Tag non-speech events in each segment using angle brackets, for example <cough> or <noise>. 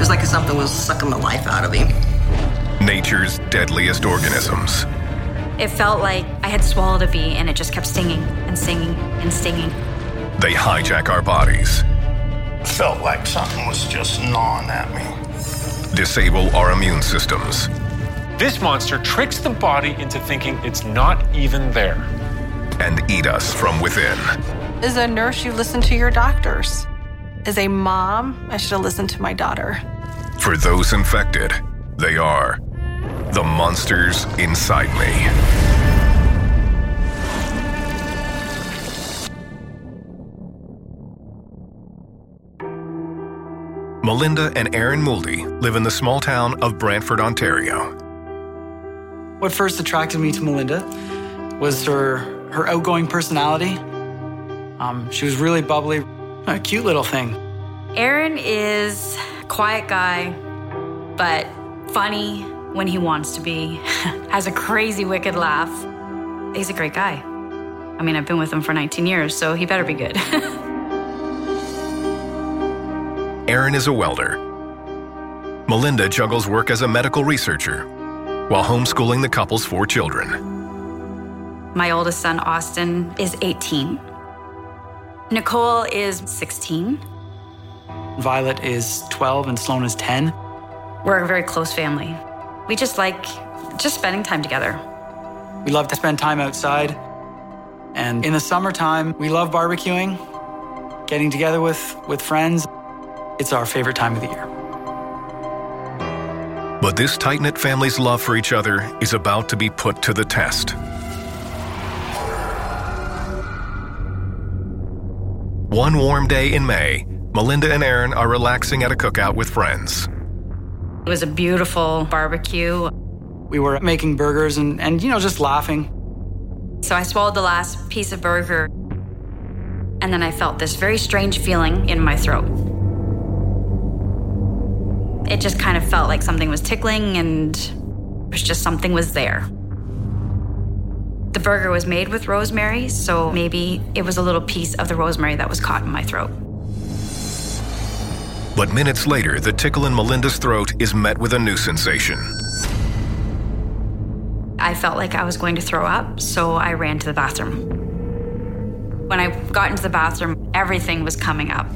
Was like something was sucking the life out of him. Nature's deadliest organisms. It felt like I had swallowed a bee and it just kept stinging and stinging and stinging. They hijack our bodies, Felt like something was just gnawing at me. disable our immune systems, This monster tricks the body into thinking it's not even there. and eat us from within. As a nurse, you listen to your doctors. As a mom, I should have listened to my daughter. For those infected, they are the monsters inside me. Melinda and Aaron Mouldy live in the small town of Brantford, Ontario. What first attracted me to Melinda was her her outgoing personality. Um, she was really bubbly, a cute little thing. Aaron is a quiet guy, but funny when he wants to be, <laughs> has a crazy, wicked laugh. He's a great guy. I mean, I've been with him for 19 years, so he better be good. <laughs> Aaron is a welder. Melinda juggles work as a medical researcher while homeschooling the couple's four children. My oldest son, Austin, is 18. Nicole is 16. Violet is 12 and Sloan is 10. We're a very close family. We just like just spending time together. We love to spend time outside. And in the summertime, we love barbecuing, getting together with, with friends. It's our favorite time of the year. But this tight knit family's love for each other is about to be put to the test. One warm day in May, Melinda and Aaron are relaxing at a cookout with friends. It was a beautiful barbecue. We were making burgers and, and you know, just laughing. So I swallowed the last piece of burger, and then I felt this very strange feeling in my throat. It just kind of felt like something was tickling, and it was just something was there. The burger was made with rosemary, so maybe it was a little piece of the rosemary that was caught in my throat. But minutes later, the tickle in Melinda's throat is met with a new sensation. I felt like I was going to throw up, so I ran to the bathroom. When I got into the bathroom, everything was coming up.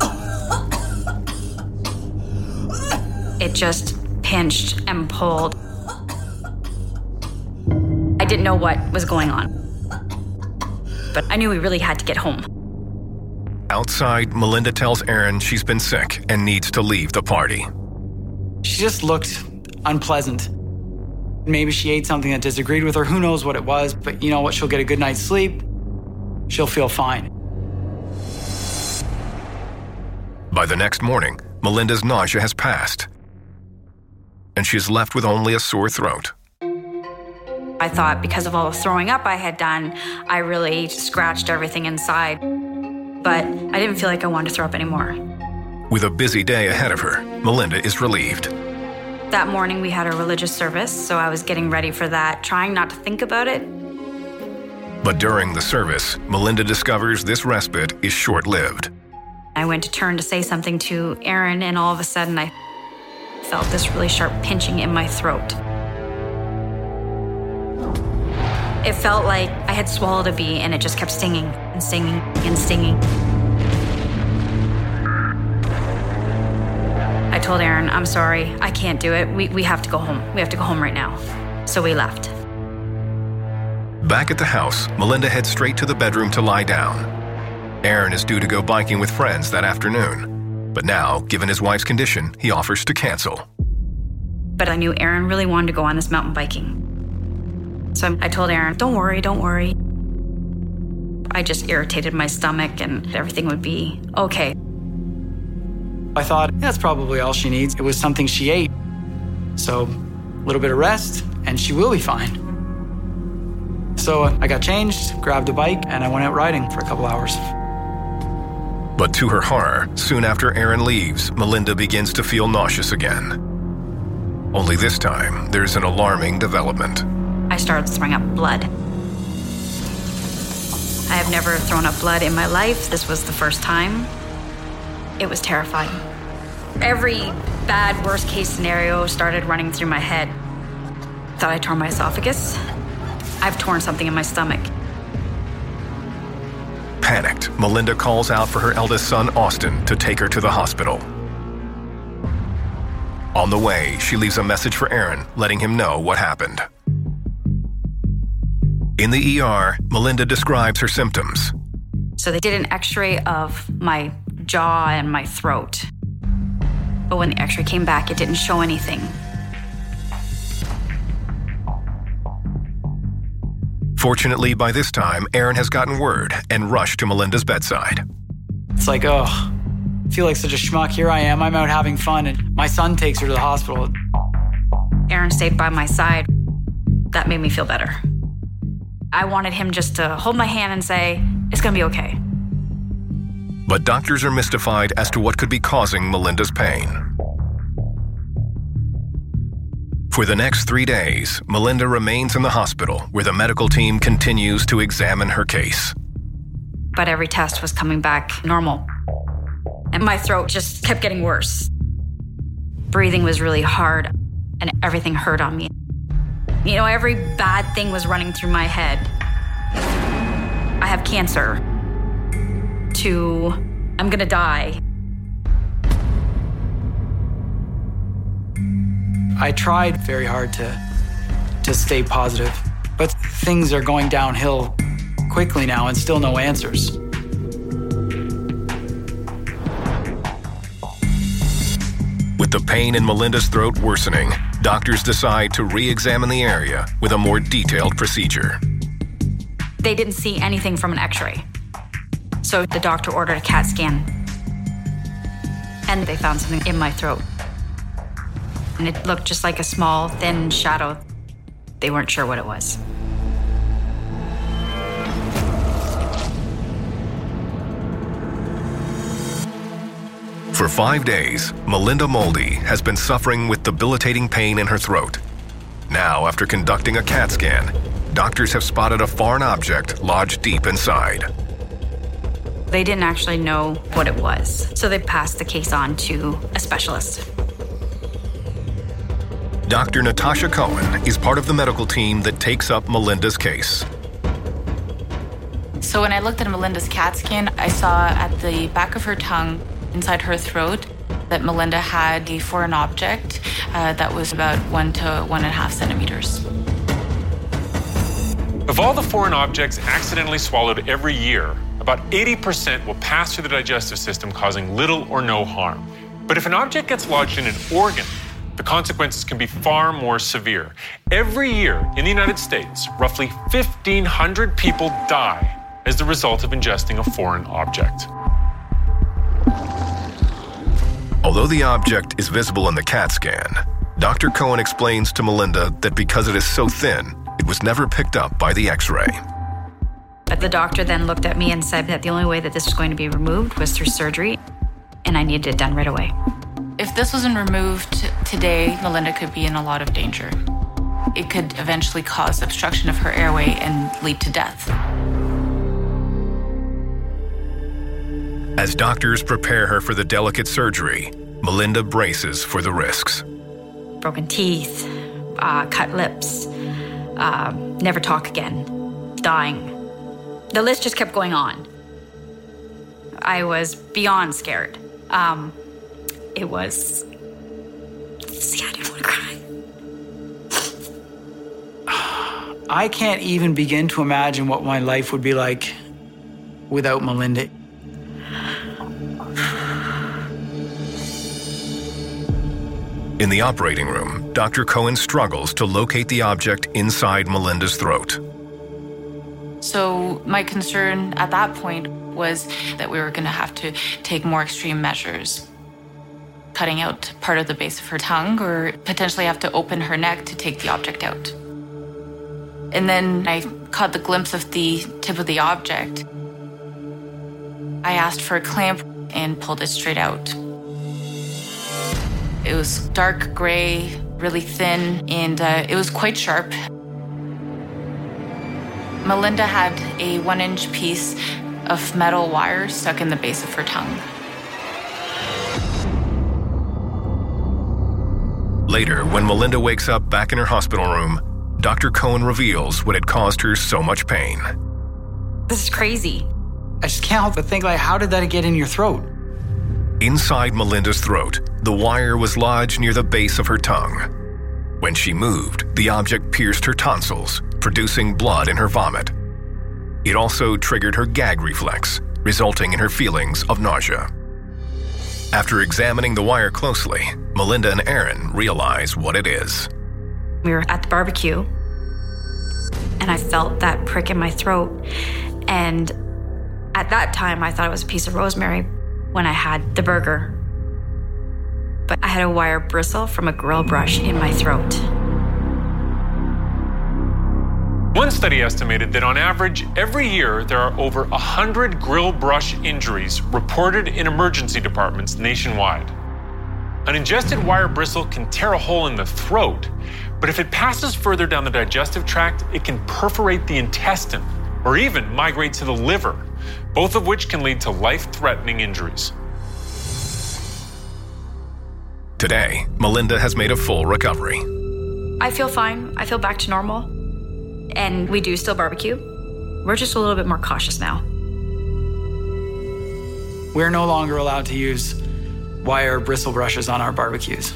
<coughs> It just pinched and pulled. I didn't know what was going on, but I knew we really had to get home. Outside, Melinda tells Aaron she's been sick and needs to leave the party. She just looked unpleasant. Maybe she ate something that disagreed with her. Who knows what it was? But you know what? She'll get a good night's sleep. She'll feel fine. By the next morning, Melinda's nausea has passed, and she's left with only a sore throat. I thought because of all the throwing up I had done, I really scratched everything inside. But I didn't feel like I wanted to throw up anymore. With a busy day ahead of her, Melinda is relieved. That morning we had a religious service, so I was getting ready for that, trying not to think about it. But during the service, Melinda discovers this respite is short lived. I went to turn to say something to Aaron, and all of a sudden I felt this really sharp pinching in my throat. It felt like I had swallowed a bee and it just kept stinging and stinging and stinging. I told Aaron, I'm sorry, I can't do it. We, we have to go home. We have to go home right now. So we left. Back at the house, Melinda heads straight to the bedroom to lie down. Aaron is due to go biking with friends that afternoon. But now, given his wife's condition, he offers to cancel. But I knew Aaron really wanted to go on this mountain biking. So I told Aaron, don't worry, don't worry. I just irritated my stomach and everything would be okay. I thought that's probably all she needs. It was something she ate. So, a little bit of rest, and she will be fine. So, uh, I got changed, grabbed a bike, and I went out riding for a couple hours. But to her horror, soon after Aaron leaves, Melinda begins to feel nauseous again. Only this time, there's an alarming development. I started throwing up blood. I have never thrown up blood in my life. This was the first time. It was terrifying. Every bad, worst case scenario started running through my head. Thought I tore my esophagus. I've torn something in my stomach. Panicked, Melinda calls out for her eldest son, Austin, to take her to the hospital. On the way, she leaves a message for Aaron, letting him know what happened. In the ER, Melinda describes her symptoms. So they did an x ray of my jaw and my throat. But when the x ray came back, it didn't show anything. Fortunately, by this time, Aaron has gotten word and rushed to Melinda's bedside. It's like, oh, I feel like such a schmuck. Here I am, I'm out having fun, and my son takes her to the hospital. Aaron stayed by my side. That made me feel better. I wanted him just to hold my hand and say, It's gonna be okay. But doctors are mystified as to what could be causing Melinda's pain. For the next three days, Melinda remains in the hospital where the medical team continues to examine her case. But every test was coming back normal. And my throat just kept getting worse. Breathing was really hard, and everything hurt on me. You know, every bad thing was running through my head. I have cancer. To, I'm gonna die. I tried very hard to to stay positive, but things are going downhill quickly now and still no answers. With the pain in Melinda's throat worsening, doctors decide to re examine the area with a more detailed procedure. They didn't see anything from an x ray. So the doctor ordered a CAT scan. And they found something in my throat. And it looked just like a small, thin shadow. They weren't sure what it was. For five days, Melinda Moldy has been suffering with debilitating pain in her throat. Now, after conducting a CAT scan, doctors have spotted a foreign object lodged deep inside. They didn't actually know what it was, so they passed the case on to a specialist. Dr. Natasha Cohen is part of the medical team that takes up Melinda's case. So, when I looked at Melinda's CAT scan, I saw at the back of her tongue, inside her throat, that Melinda had a foreign object uh, that was about one to one and a half centimeters. Of all the foreign objects accidentally swallowed every year, about 80% will pass through the digestive system, causing little or no harm. But if an object gets lodged in an organ, the consequences can be far more severe. Every year in the United States, roughly 1,500 people die as the result of ingesting a foreign object. Although the object is visible in the CAT scan, Dr. Cohen explains to Melinda that because it is so thin, It was never picked up by the x ray. But the doctor then looked at me and said that the only way that this was going to be removed was through surgery, and I needed it done right away. If this wasn't removed today, Melinda could be in a lot of danger. It could eventually cause obstruction of her airway and lead to death. As doctors prepare her for the delicate surgery, Melinda braces for the risks. Broken teeth, uh, cut lips, uh, never talk again, dying. The list just kept going on. I was beyond scared. Um, it was. See, I didn't want to cry. <sighs> I can't even begin to imagine what my life would be like without Melinda. In the operating room, Dr. Cohen struggles to locate the object inside Melinda's throat. So, my concern at that point was that we were going to have to take more extreme measures, cutting out part of the base of her tongue, or potentially have to open her neck to take the object out. And then I caught the glimpse of the tip of the object. I asked for a clamp and pulled it straight out. It was dark gray, really thin, and uh, it was quite sharp. Melinda had a one inch piece of metal wire stuck in the base of her tongue. Later, when Melinda wakes up back in her hospital room, Dr. Cohen reveals what had caused her so much pain. This is crazy. I just can't help but think, like, how did that get in your throat? Inside Melinda's throat, the wire was lodged near the base of her tongue. When she moved, the object pierced her tonsils, producing blood in her vomit. It also triggered her gag reflex, resulting in her feelings of nausea. After examining the wire closely, Melinda and Aaron realize what it is. We were at the barbecue, and I felt that prick in my throat. And at that time, I thought it was a piece of rosemary when I had the burger. But I had a wire bristle from a grill brush in my throat. One study estimated that on average, every year there are over 100 grill brush injuries reported in emergency departments nationwide. An ingested wire bristle can tear a hole in the throat, but if it passes further down the digestive tract, it can perforate the intestine or even migrate to the liver, both of which can lead to life threatening injuries. Today, Melinda has made a full recovery. I feel fine. I feel back to normal. And we do still barbecue. We're just a little bit more cautious now. We're no longer allowed to use wire bristle brushes on our barbecues.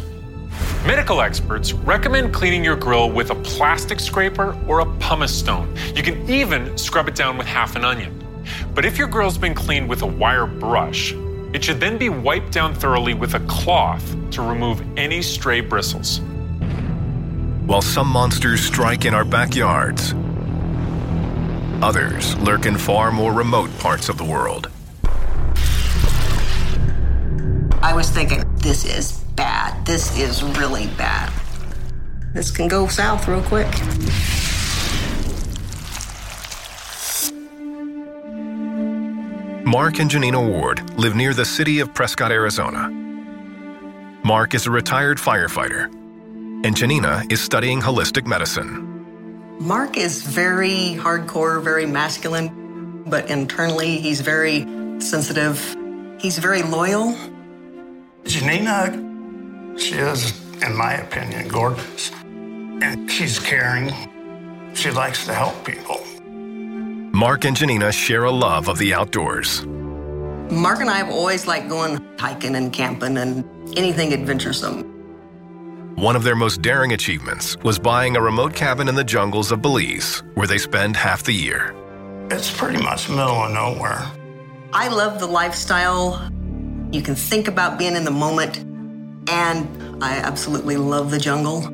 Medical experts recommend cleaning your grill with a plastic scraper or a pumice stone. You can even scrub it down with half an onion. But if your grill's been cleaned with a wire brush, it should then be wiped down thoroughly with a cloth to remove any stray bristles. While some monsters strike in our backyards, others lurk in far more remote parts of the world. I was thinking, this is bad. This is really bad. This can go south real quick. Mark and Janina Ward live near the city of Prescott, Arizona. Mark is a retired firefighter, and Janina is studying holistic medicine. Mark is very hardcore, very masculine, but internally he's very sensitive. He's very loyal. Janina, she is, in my opinion, gorgeous. And she's caring. She likes to help people. Mark and Janina share a love of the outdoors. Mark and I have always liked going hiking and camping and anything adventuresome. One of their most daring achievements was buying a remote cabin in the jungles of Belize, where they spend half the year. It's pretty much middle of nowhere. I love the lifestyle. You can think about being in the moment, and I absolutely love the jungle.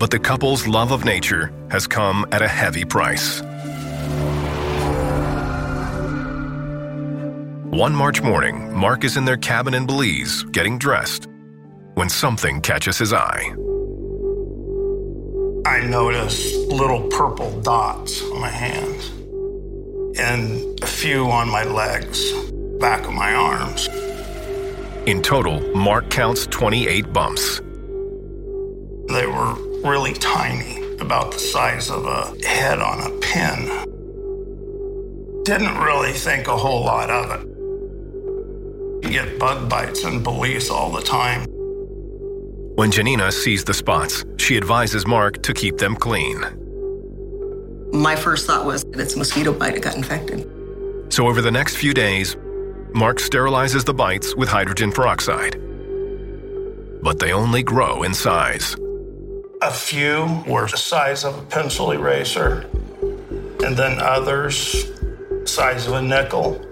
But the couple's love of nature has come at a heavy price. One March morning, Mark is in their cabin in Belize getting dressed when something catches his eye. I noticed little purple dots on my hands and a few on my legs, back of my arms. In total, Mark counts 28 bumps. They were really tiny, about the size of a head on a pin. Didn't really think a whole lot of it. You get bug bites in Belize all the time. When Janina sees the spots, she advises Mark to keep them clean. My first thought was that it's a mosquito bite that got infected. So over the next few days, Mark sterilizes the bites with hydrogen peroxide. But they only grow in size. A few were the size of a pencil eraser, and then others size of a nickel.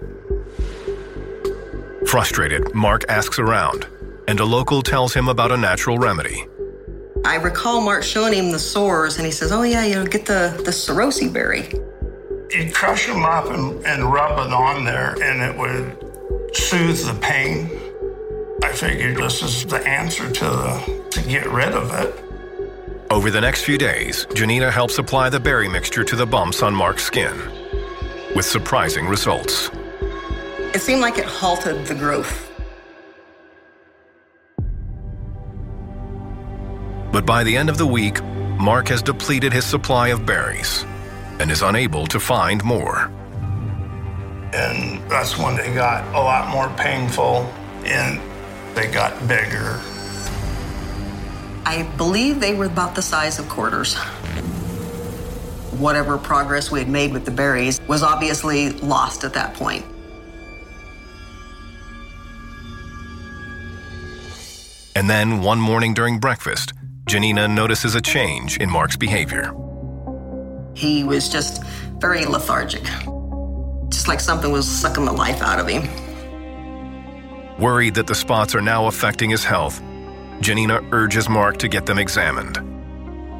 Frustrated, Mark asks around, and a local tells him about a natural remedy. I recall Mark showing him the sores, and he says, "Oh yeah, you know, get the the serosi berry." You crush them up and, and rub it on there, and it would soothe the pain. I figured this is the answer to the, to get rid of it. Over the next few days, Janina helps apply the berry mixture to the bumps on Mark's skin, with surprising results. It seemed like it halted the growth. But by the end of the week, Mark has depleted his supply of berries and is unable to find more. And that's when they got a lot more painful and they got bigger. I believe they were about the size of quarters. Whatever progress we had made with the berries was obviously lost at that point. And then one morning during breakfast, Janina notices a change in Mark's behavior. He was just very lethargic, just like something was sucking the life out of him. Worried that the spots are now affecting his health, Janina urges Mark to get them examined.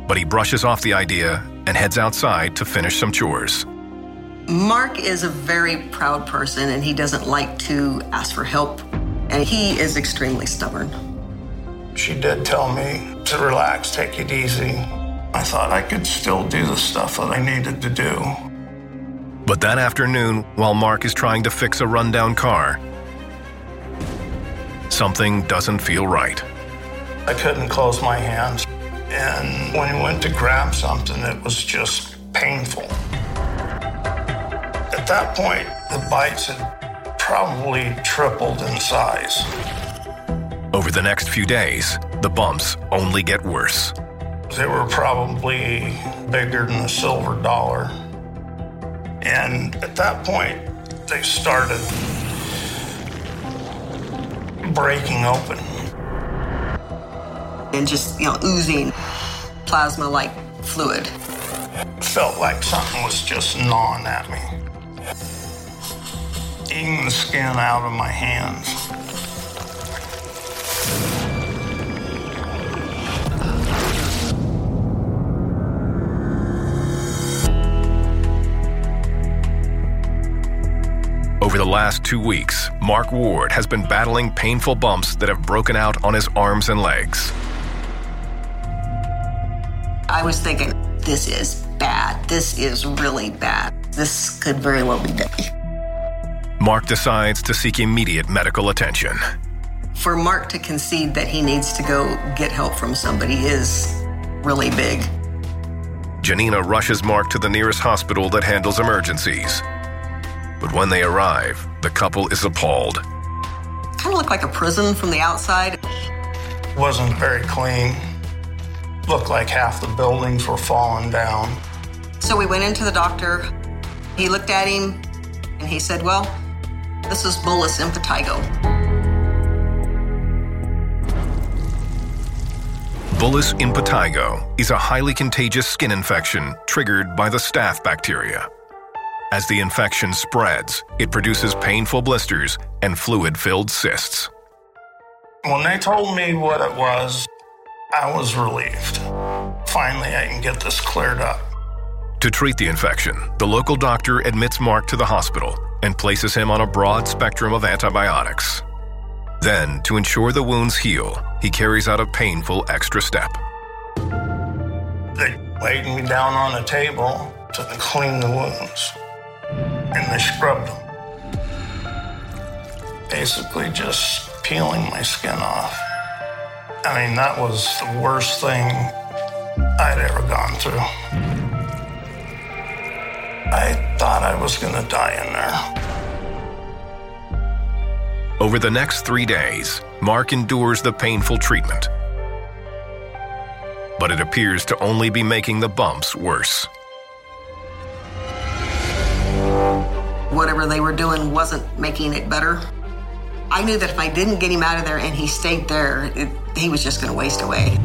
But he brushes off the idea and heads outside to finish some chores. Mark is a very proud person and he doesn't like to ask for help, and he is extremely stubborn. She did tell me to relax, take it easy. I thought I could still do the stuff that I needed to do. But that afternoon, while Mark is trying to fix a rundown car, something doesn't feel right. I couldn't close my hands. And when he went to grab something, it was just painful. At that point, the bites had probably tripled in size. Over the next few days, the bumps only get worse. They were probably bigger than a silver dollar. And at that point, they started breaking open. And just, you know, oozing plasma like fluid. Felt like something was just gnawing at me, eating the skin out of my hands. Over the last two weeks, Mark Ward has been battling painful bumps that have broken out on his arms and legs. I was thinking, this is bad. This is really bad. This could very well be deadly. Mark decides to seek immediate medical attention. For Mark to concede that he needs to go get help from somebody is really big. Janina rushes Mark to the nearest hospital that handles emergencies. But when they arrive, the couple is appalled. Kind of looked like a prison from the outside. Wasn't very clean. Looked like half the buildings were falling down. So we went into the doctor. He looked at him and he said, Well, this is bullous impetigo. Bullous impetigo is a highly contagious skin infection triggered by the staph bacteria. As the infection spreads, it produces painful blisters and fluid filled cysts. When they told me what it was, I was relieved. Finally, I can get this cleared up. To treat the infection, the local doctor admits Mark to the hospital and places him on a broad spectrum of antibiotics. Then, to ensure the wounds heal, he carries out a painful extra step. They laid me down on a table to clean the wounds, and they scrubbed them. Basically, just peeling my skin off. I mean, that was the worst thing I'd ever gone through. I thought I was going to die in there. Over the next three days, Mark endures the painful treatment. But it appears to only be making the bumps worse. Whatever they were doing wasn't making it better. I knew that if I didn't get him out of there and he stayed there, it, he was just going to waste away.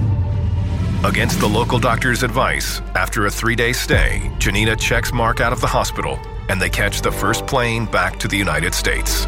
Against the local doctor's advice, after a three day stay, Janina checks Mark out of the hospital and they catch the first plane back to the United States.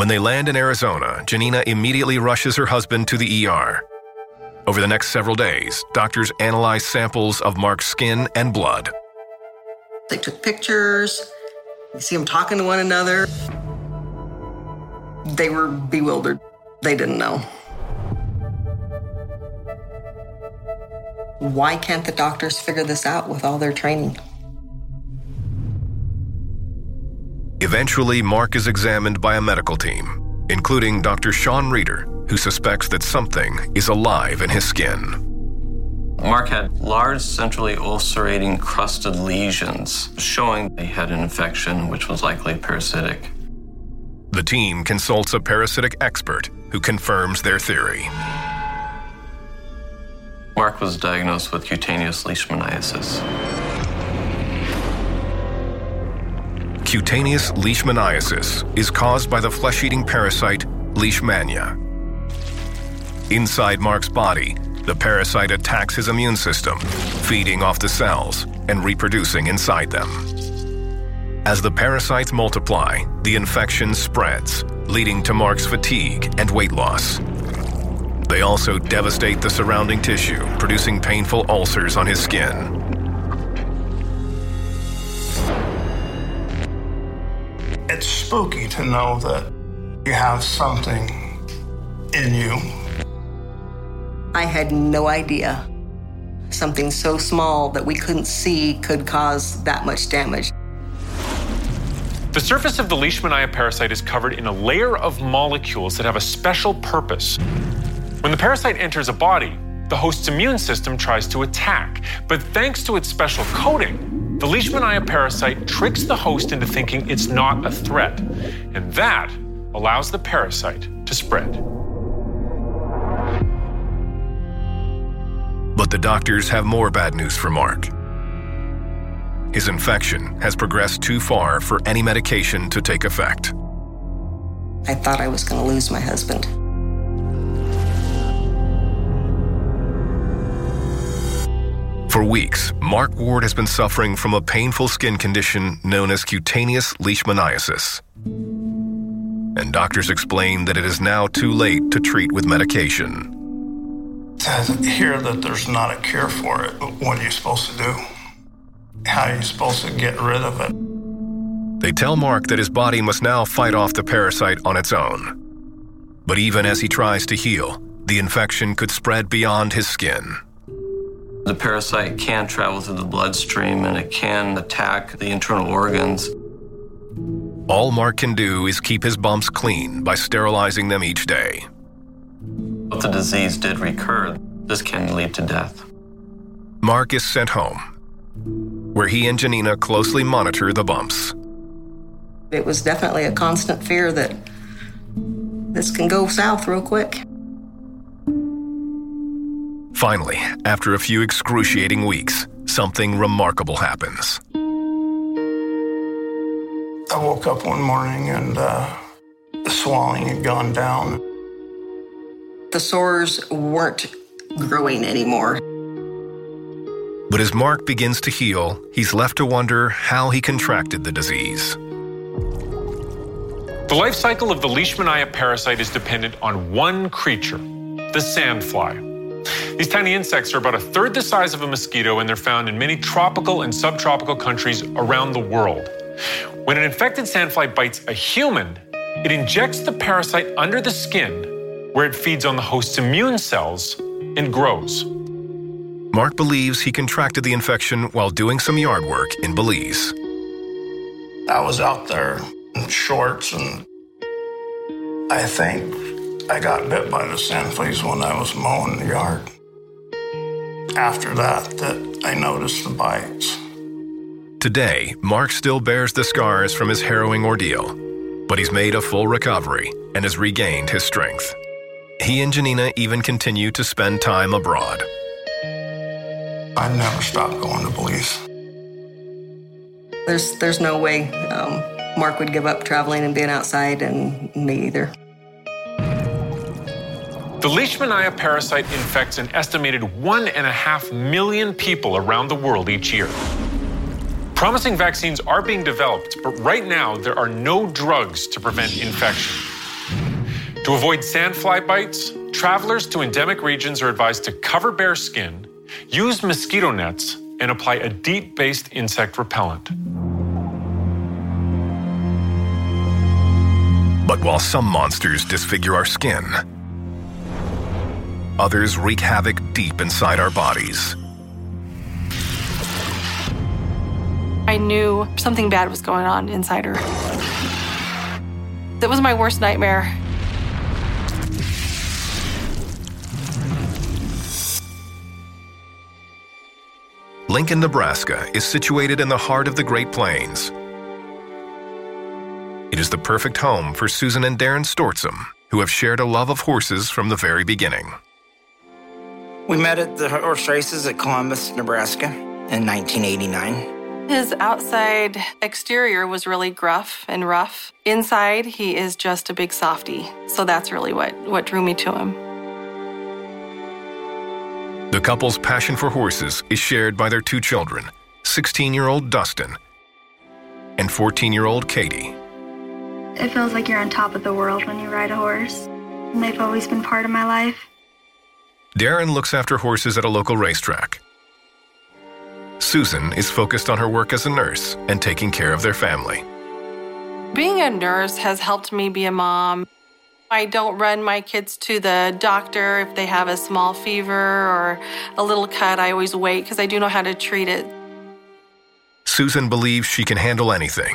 When they land in Arizona, Janina immediately rushes her husband to the ER. Over the next several days, doctors analyze samples of Mark's skin and blood. They took pictures. You see them talking to one another. They were bewildered. They didn't know. Why can't the doctors figure this out with all their training? Eventually, Mark is examined by a medical team, including Dr. Sean Reeder, who suspects that something is alive in his skin. Mark had large, centrally ulcerating crusted lesions, showing he had an infection which was likely parasitic. The team consults a parasitic expert who confirms their theory. Mark was diagnosed with cutaneous leishmaniasis. Cutaneous leishmaniasis is caused by the flesh eating parasite Leishmania. Inside Mark's body, the parasite attacks his immune system, feeding off the cells and reproducing inside them. As the parasites multiply, the infection spreads, leading to Mark's fatigue and weight loss. They also devastate the surrounding tissue, producing painful ulcers on his skin. It's spooky to know that you have something in you. I had no idea something so small that we couldn't see could cause that much damage. The surface of the Leishmania parasite is covered in a layer of molecules that have a special purpose. When the parasite enters a body, the host's immune system tries to attack. But thanks to its special coating, the Leishmania parasite tricks the host into thinking it's not a threat. And that allows the parasite to spread. But the doctors have more bad news for Mark. His infection has progressed too far for any medication to take effect. I thought I was going to lose my husband. For weeks, Mark Ward has been suffering from a painful skin condition known as cutaneous leishmaniasis. And doctors explain that it is now too late to treat with medication. To hear that there's not a cure for it, what are you supposed to do? How are you supposed to get rid of it? They tell Mark that his body must now fight off the parasite on its own. But even as he tries to heal, the infection could spread beyond his skin. The parasite can travel through the bloodstream and it can attack the internal organs. All Mark can do is keep his bumps clean by sterilizing them each day. If the disease did recur, this can lead to death. Mark is sent home, where he and Janina closely monitor the bumps. It was definitely a constant fear that this can go south real quick. Finally, after a few excruciating weeks, something remarkable happens. I woke up one morning and uh, the swelling had gone down. The sores weren't growing anymore. But as Mark begins to heal, he's left to wonder how he contracted the disease. The life cycle of the Leishmania parasite is dependent on one creature, the sandfly. These tiny insects are about a third the size of a mosquito and they're found in many tropical and subtropical countries around the world. When an infected sandfly bites a human, it injects the parasite under the skin where it feeds on the host's immune cells and grows. Mark believes he contracted the infection while doing some yard work in Belize. I was out there in shorts and I think I got bit by the sand fleas when I was mowing the yard. After that, that I noticed the bites. Today, Mark still bears the scars from his harrowing ordeal, but he's made a full recovery and has regained his strength. He and Janina even continue to spend time abroad. I never stopped going to Belize. There's there's no way um, Mark would give up traveling and being outside, and me either. The Leishmania parasite infects an estimated one and a half million people around the world each year. Promising vaccines are being developed, but right now there are no drugs to prevent infection. To avoid sandfly bites, travelers to endemic regions are advised to cover bare skin, use mosquito nets, and apply a DEET based insect repellent. But while some monsters disfigure our skin, others wreak havoc deep inside our bodies. I knew something bad was going on inside her. That was my worst nightmare. Lincoln, Nebraska is situated in the heart of the Great Plains. It is the perfect home for Susan and Darren Stortzum, who have shared a love of horses from the very beginning. We met at the horse races at Columbus, Nebraska in 1989. His outside exterior was really gruff and rough. Inside, he is just a big softy. So that's really what, what drew me to him. The couple's passion for horses is shared by their two children 16 year old Dustin and 14 year old Katie. It feels like you're on top of the world when you ride a horse. And they've always been part of my life. Darren looks after horses at a local racetrack. Susan is focused on her work as a nurse and taking care of their family. Being a nurse has helped me be a mom. I don't run my kids to the doctor if they have a small fever or a little cut. I always wait because I do know how to treat it. Susan believes she can handle anything.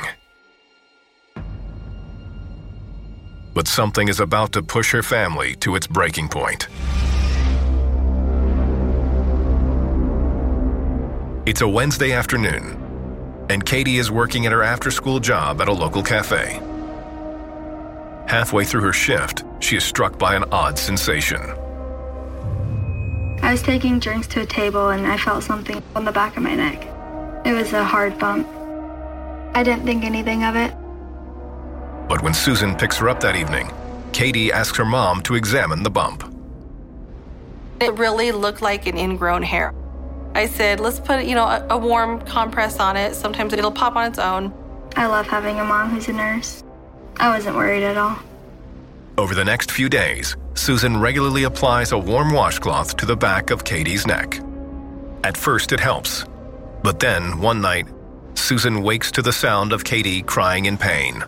But something is about to push her family to its breaking point. It's a Wednesday afternoon, and Katie is working at her after school job at a local cafe. Halfway through her shift, she is struck by an odd sensation. I was taking drinks to a table and I felt something on the back of my neck. It was a hard bump. I didn't think anything of it. But when Susan picks her up that evening, Katie asks her mom to examine the bump. It really looked like an ingrown hair. I said, let's put, you know, a, a warm compress on it. Sometimes it'll pop on its own. I love having a mom who's a nurse. I wasn't worried at all. Over the next few days, Susan regularly applies a warm washcloth to the back of Katie's neck. At first, it helps. But then, one night, Susan wakes to the sound of Katie crying in pain.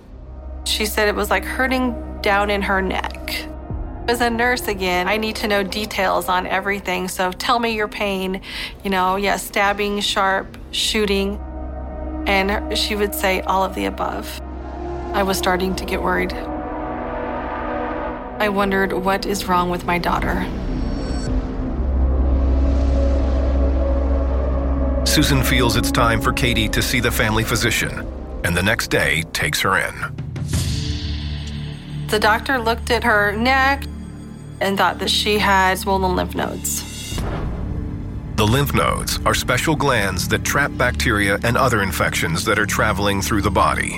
She said it was like hurting down in her neck. As a nurse, again, I need to know details on everything. So tell me your pain. You know, yeah, stabbing, sharp, shooting. And she would say all of the above. I was starting to get worried. I wondered what is wrong with my daughter. Susan feels it's time for Katie to see the family physician, and the next day takes her in. The doctor looked at her neck and thought that she had swollen lymph nodes. The lymph nodes are special glands that trap bacteria and other infections that are traveling through the body.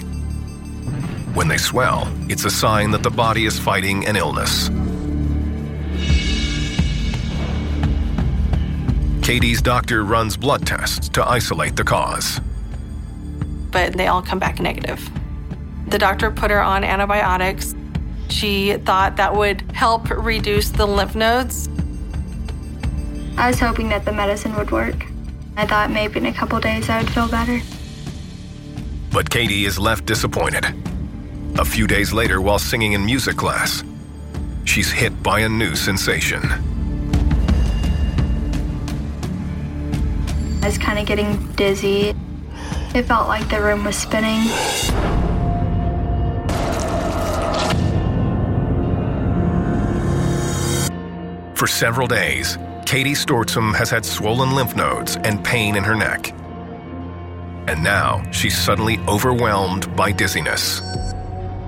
When they swell, it's a sign that the body is fighting an illness. Katie's doctor runs blood tests to isolate the cause. But they all come back negative. The doctor put her on antibiotics. She thought that would help reduce the lymph nodes. I was hoping that the medicine would work. I thought maybe in a couple days I would feel better. But Katie is left disappointed. A few days later, while singing in music class, she's hit by a new sensation. I was kind of getting dizzy. It felt like the room was spinning. Several days, Katie Stortzum has had swollen lymph nodes and pain in her neck. And now she's suddenly overwhelmed by dizziness.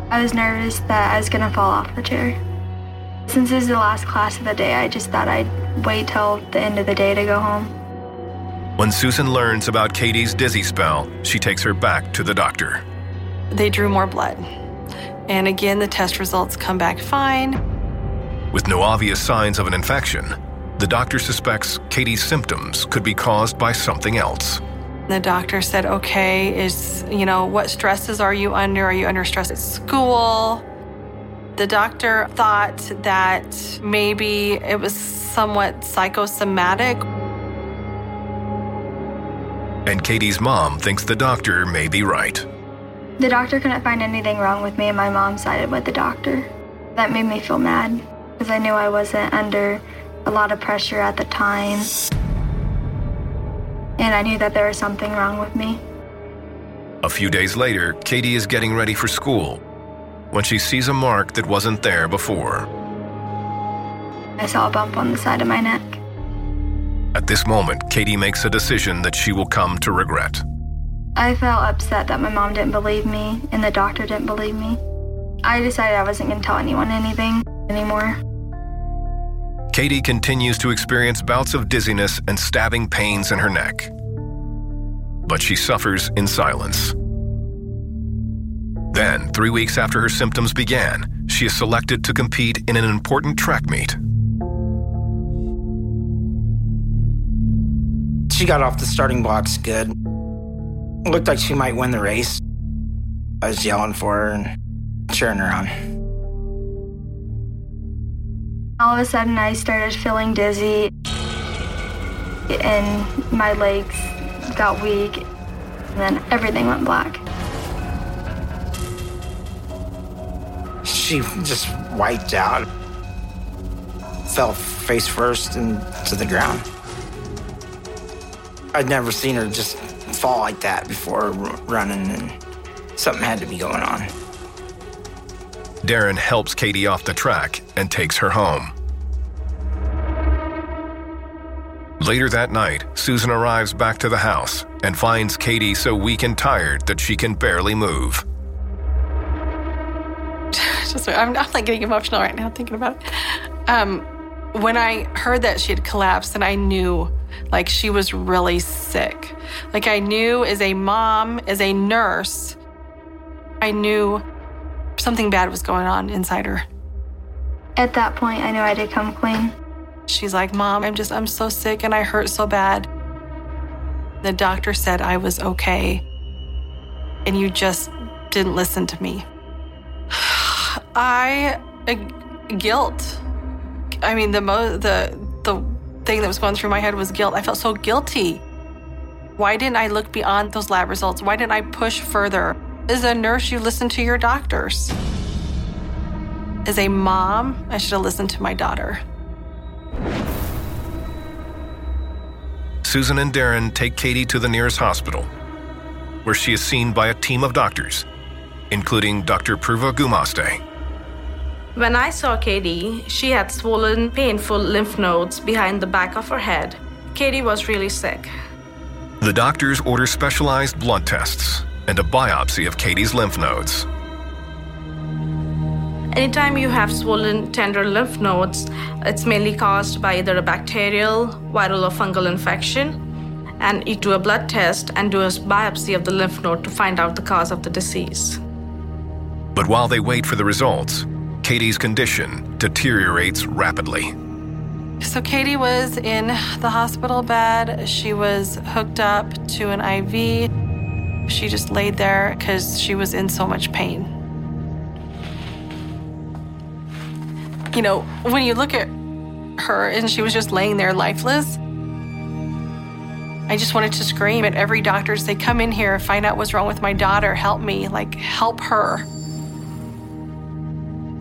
I was nervous that I was going to fall off the chair. Since this is the last class of the day, I just thought I'd wait till the end of the day to go home. When Susan learns about Katie's dizzy spell, she takes her back to the doctor. They drew more blood. And again, the test results come back fine. With no obvious signs of an infection, the doctor suspects Katie's symptoms could be caused by something else. The doctor said, okay, is, you know, what stresses are you under? Are you under stress at school? The doctor thought that maybe it was somewhat psychosomatic. And Katie's mom thinks the doctor may be right. The doctor couldn't find anything wrong with me, and my mom sided with the doctor. That made me feel mad because I knew I wasn't under a lot of pressure at the time and I knew that there was something wrong with me. A few days later, Katie is getting ready for school when she sees a mark that wasn't there before. I saw a bump on the side of my neck. At this moment, Katie makes a decision that she will come to regret. I felt upset that my mom didn't believe me and the doctor didn't believe me. I decided I wasn't going to tell anyone anything anymore. Katie continues to experience bouts of dizziness and stabbing pains in her neck. But she suffers in silence. Then, three weeks after her symptoms began, she is selected to compete in an important track meet. She got off the starting blocks good. Looked like she might win the race. I was yelling for her and cheering her on. All of a sudden, I started feeling dizzy, and my legs got weak, and then everything went black. She just wiped out, fell face first into the ground. I'd never seen her just fall like that before running, and something had to be going on. Darren helps Katie off the track and takes her home. Later that night, Susan arrives back to the house and finds Katie so weak and tired that she can barely move. <sighs> Just, I'm, I'm like getting emotional right now thinking about it. Um, when I heard that she had collapsed, and I knew like she was really sick. Like I knew as a mom, as a nurse, I knew something bad was going on inside her. At that point, I knew I had to come clean. She's like, Mom, I'm just, I'm so sick and I hurt so bad. The doctor said I was okay. And you just didn't listen to me. <sighs> I, uh, guilt. I mean, the mo, the, the thing that was going through my head was guilt. I felt so guilty. Why didn't I look beyond those lab results? Why didn't I push further? As a nurse, you listen to your doctors. As a mom, I should have listened to my daughter. Susan and Darren take Katie to the nearest hospital, where she is seen by a team of doctors, including Dr. Purva Gumaste. When I saw Katie, she had swollen, painful lymph nodes behind the back of her head. Katie was really sick. The doctors order specialized blood tests and a biopsy of Katie's lymph nodes. Anytime you have swollen, tender lymph nodes, it's mainly caused by either a bacterial, viral, or fungal infection. And you do a blood test and do a biopsy of the lymph node to find out the cause of the disease. But while they wait for the results, Katie's condition deteriorates rapidly. So Katie was in the hospital bed. She was hooked up to an IV. She just laid there because she was in so much pain. You know, when you look at her and she was just laying there lifeless, I just wanted to scream at every doctor say, Come in here, find out what's wrong with my daughter, help me, like, help her.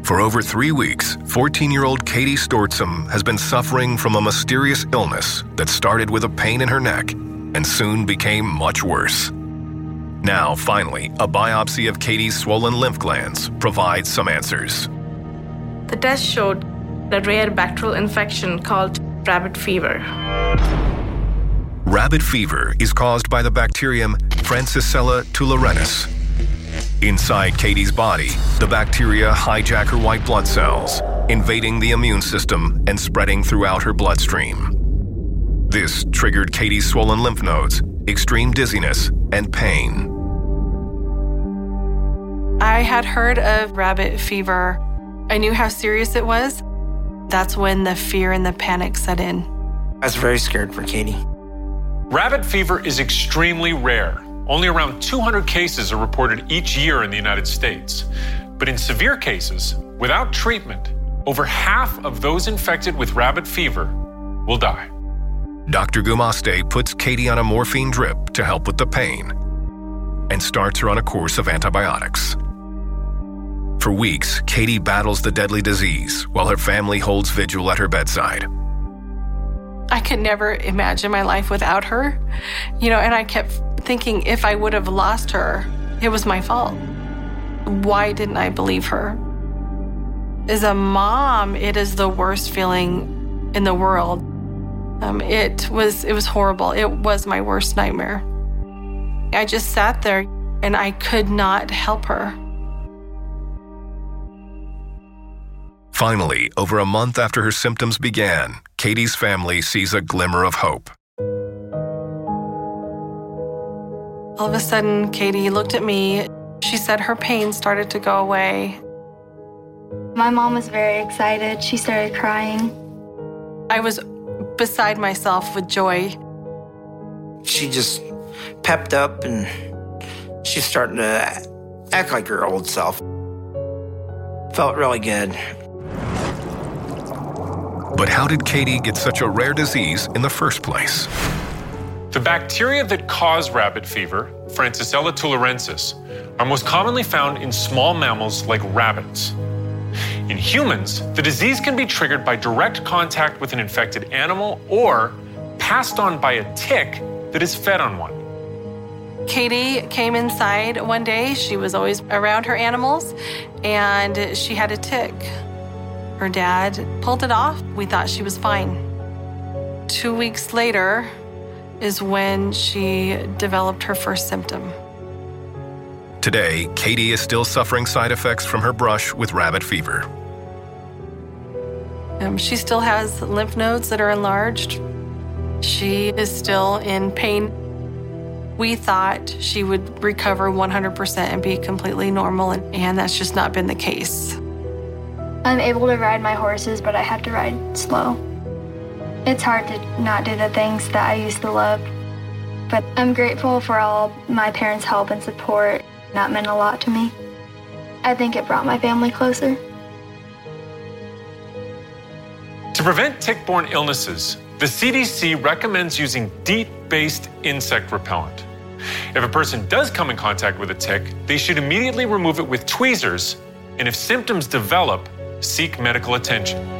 For over three weeks, 14 year old Katie Stortzum has been suffering from a mysterious illness that started with a pain in her neck and soon became much worse. Now, finally, a biopsy of Katie's swollen lymph glands provides some answers. The test showed a rare bacterial infection called rabbit fever. Rabbit fever is caused by the bacterium Francisella tularensis. Inside Katie's body, the bacteria hijack her white blood cells, invading the immune system and spreading throughout her bloodstream. This triggered Katie's swollen lymph nodes, extreme dizziness, and pain. I had heard of rabbit fever. I knew how serious it was. That's when the fear and the panic set in. I was very scared for Katie. Rabbit fever is extremely rare. Only around 200 cases are reported each year in the United States. But in severe cases, without treatment, over half of those infected with rabbit fever will die. Dr. Gumaste puts Katie on a morphine drip to help with the pain and starts her on a course of antibiotics. For weeks, Katie battles the deadly disease while her family holds vigil at her bedside. I could never imagine my life without her. You know, and I kept thinking if I would have lost her, it was my fault. Why didn't I believe her? As a mom, it is the worst feeling in the world. Um, it was it was horrible. It was my worst nightmare. I just sat there and I could not help her. Finally, over a month after her symptoms began, Katie's family sees a glimmer of hope. All of a sudden, Katie looked at me. She said her pain started to go away. My mom was very excited. She started crying. I was beside myself with joy. She just pepped up and she's starting to act like her old self. Felt really good. But how did Katie get such a rare disease in the first place? The bacteria that cause rabbit fever, Francisella tularensis, are most commonly found in small mammals like rabbits. In humans, the disease can be triggered by direct contact with an infected animal or passed on by a tick that is fed on one. Katie came inside one day. She was always around her animals and she had a tick. Her dad pulled it off. We thought she was fine. Two weeks later is when she developed her first symptom. Today, Katie is still suffering side effects from her brush with rabbit fever. Um, she still has lymph nodes that are enlarged. She is still in pain. We thought she would recover 100% and be completely normal, and, and that's just not been the case. I'm able to ride my horses, but I have to ride slow. It's hard to not do the things that I used to love. But I'm grateful for all my parents' help and support. That meant a lot to me. I think it brought my family closer. To prevent tick borne illnesses, the CDC recommends using DEET based insect repellent. If a person does come in contact with a tick, they should immediately remove it with tweezers, and if symptoms develop, seek medical attention.